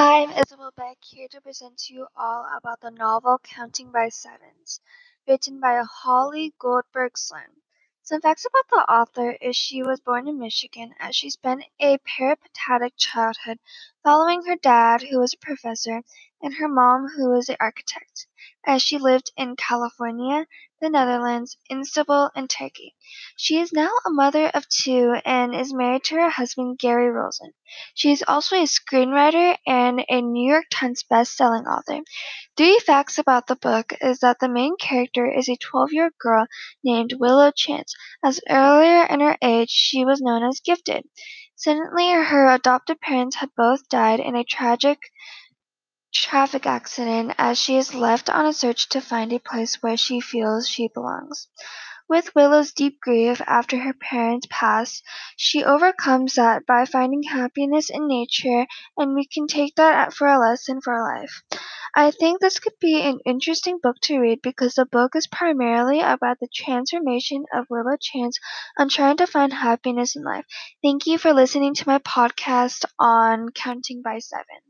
Hi, I'm Isabel Baek here to present to you all about the novel Counting by Sevens, written by Holly Goldberg Sloan. Some facts about the author is she was born in Michigan as she spent a peripatetic childhood following her dad, who was a professor, and her mom, who was an architect, as she lived in California, the Netherlands, Istanbul, and Turkey. She is now a mother of two and is married to her husband Gary Rosen. She is also a screenwriter and a New York Times best-selling author. Three facts about the book is that the main character is a 12-year-old girl named Willow Chance, as earlier in her age she was known as gifted. Suddenly her adopted parents had both died in a tragic traffic accident as she is left on a search to find a place where she feels she belongs. With Willow's deep grief after her parents pass, she overcomes that by finding happiness in nature, and we can take that for a lesson for life. I think this could be an interesting book to read because the book is primarily about the transformation of Willow Chance on trying to find happiness in life. Thank you for listening to my podcast on Counting by Seven.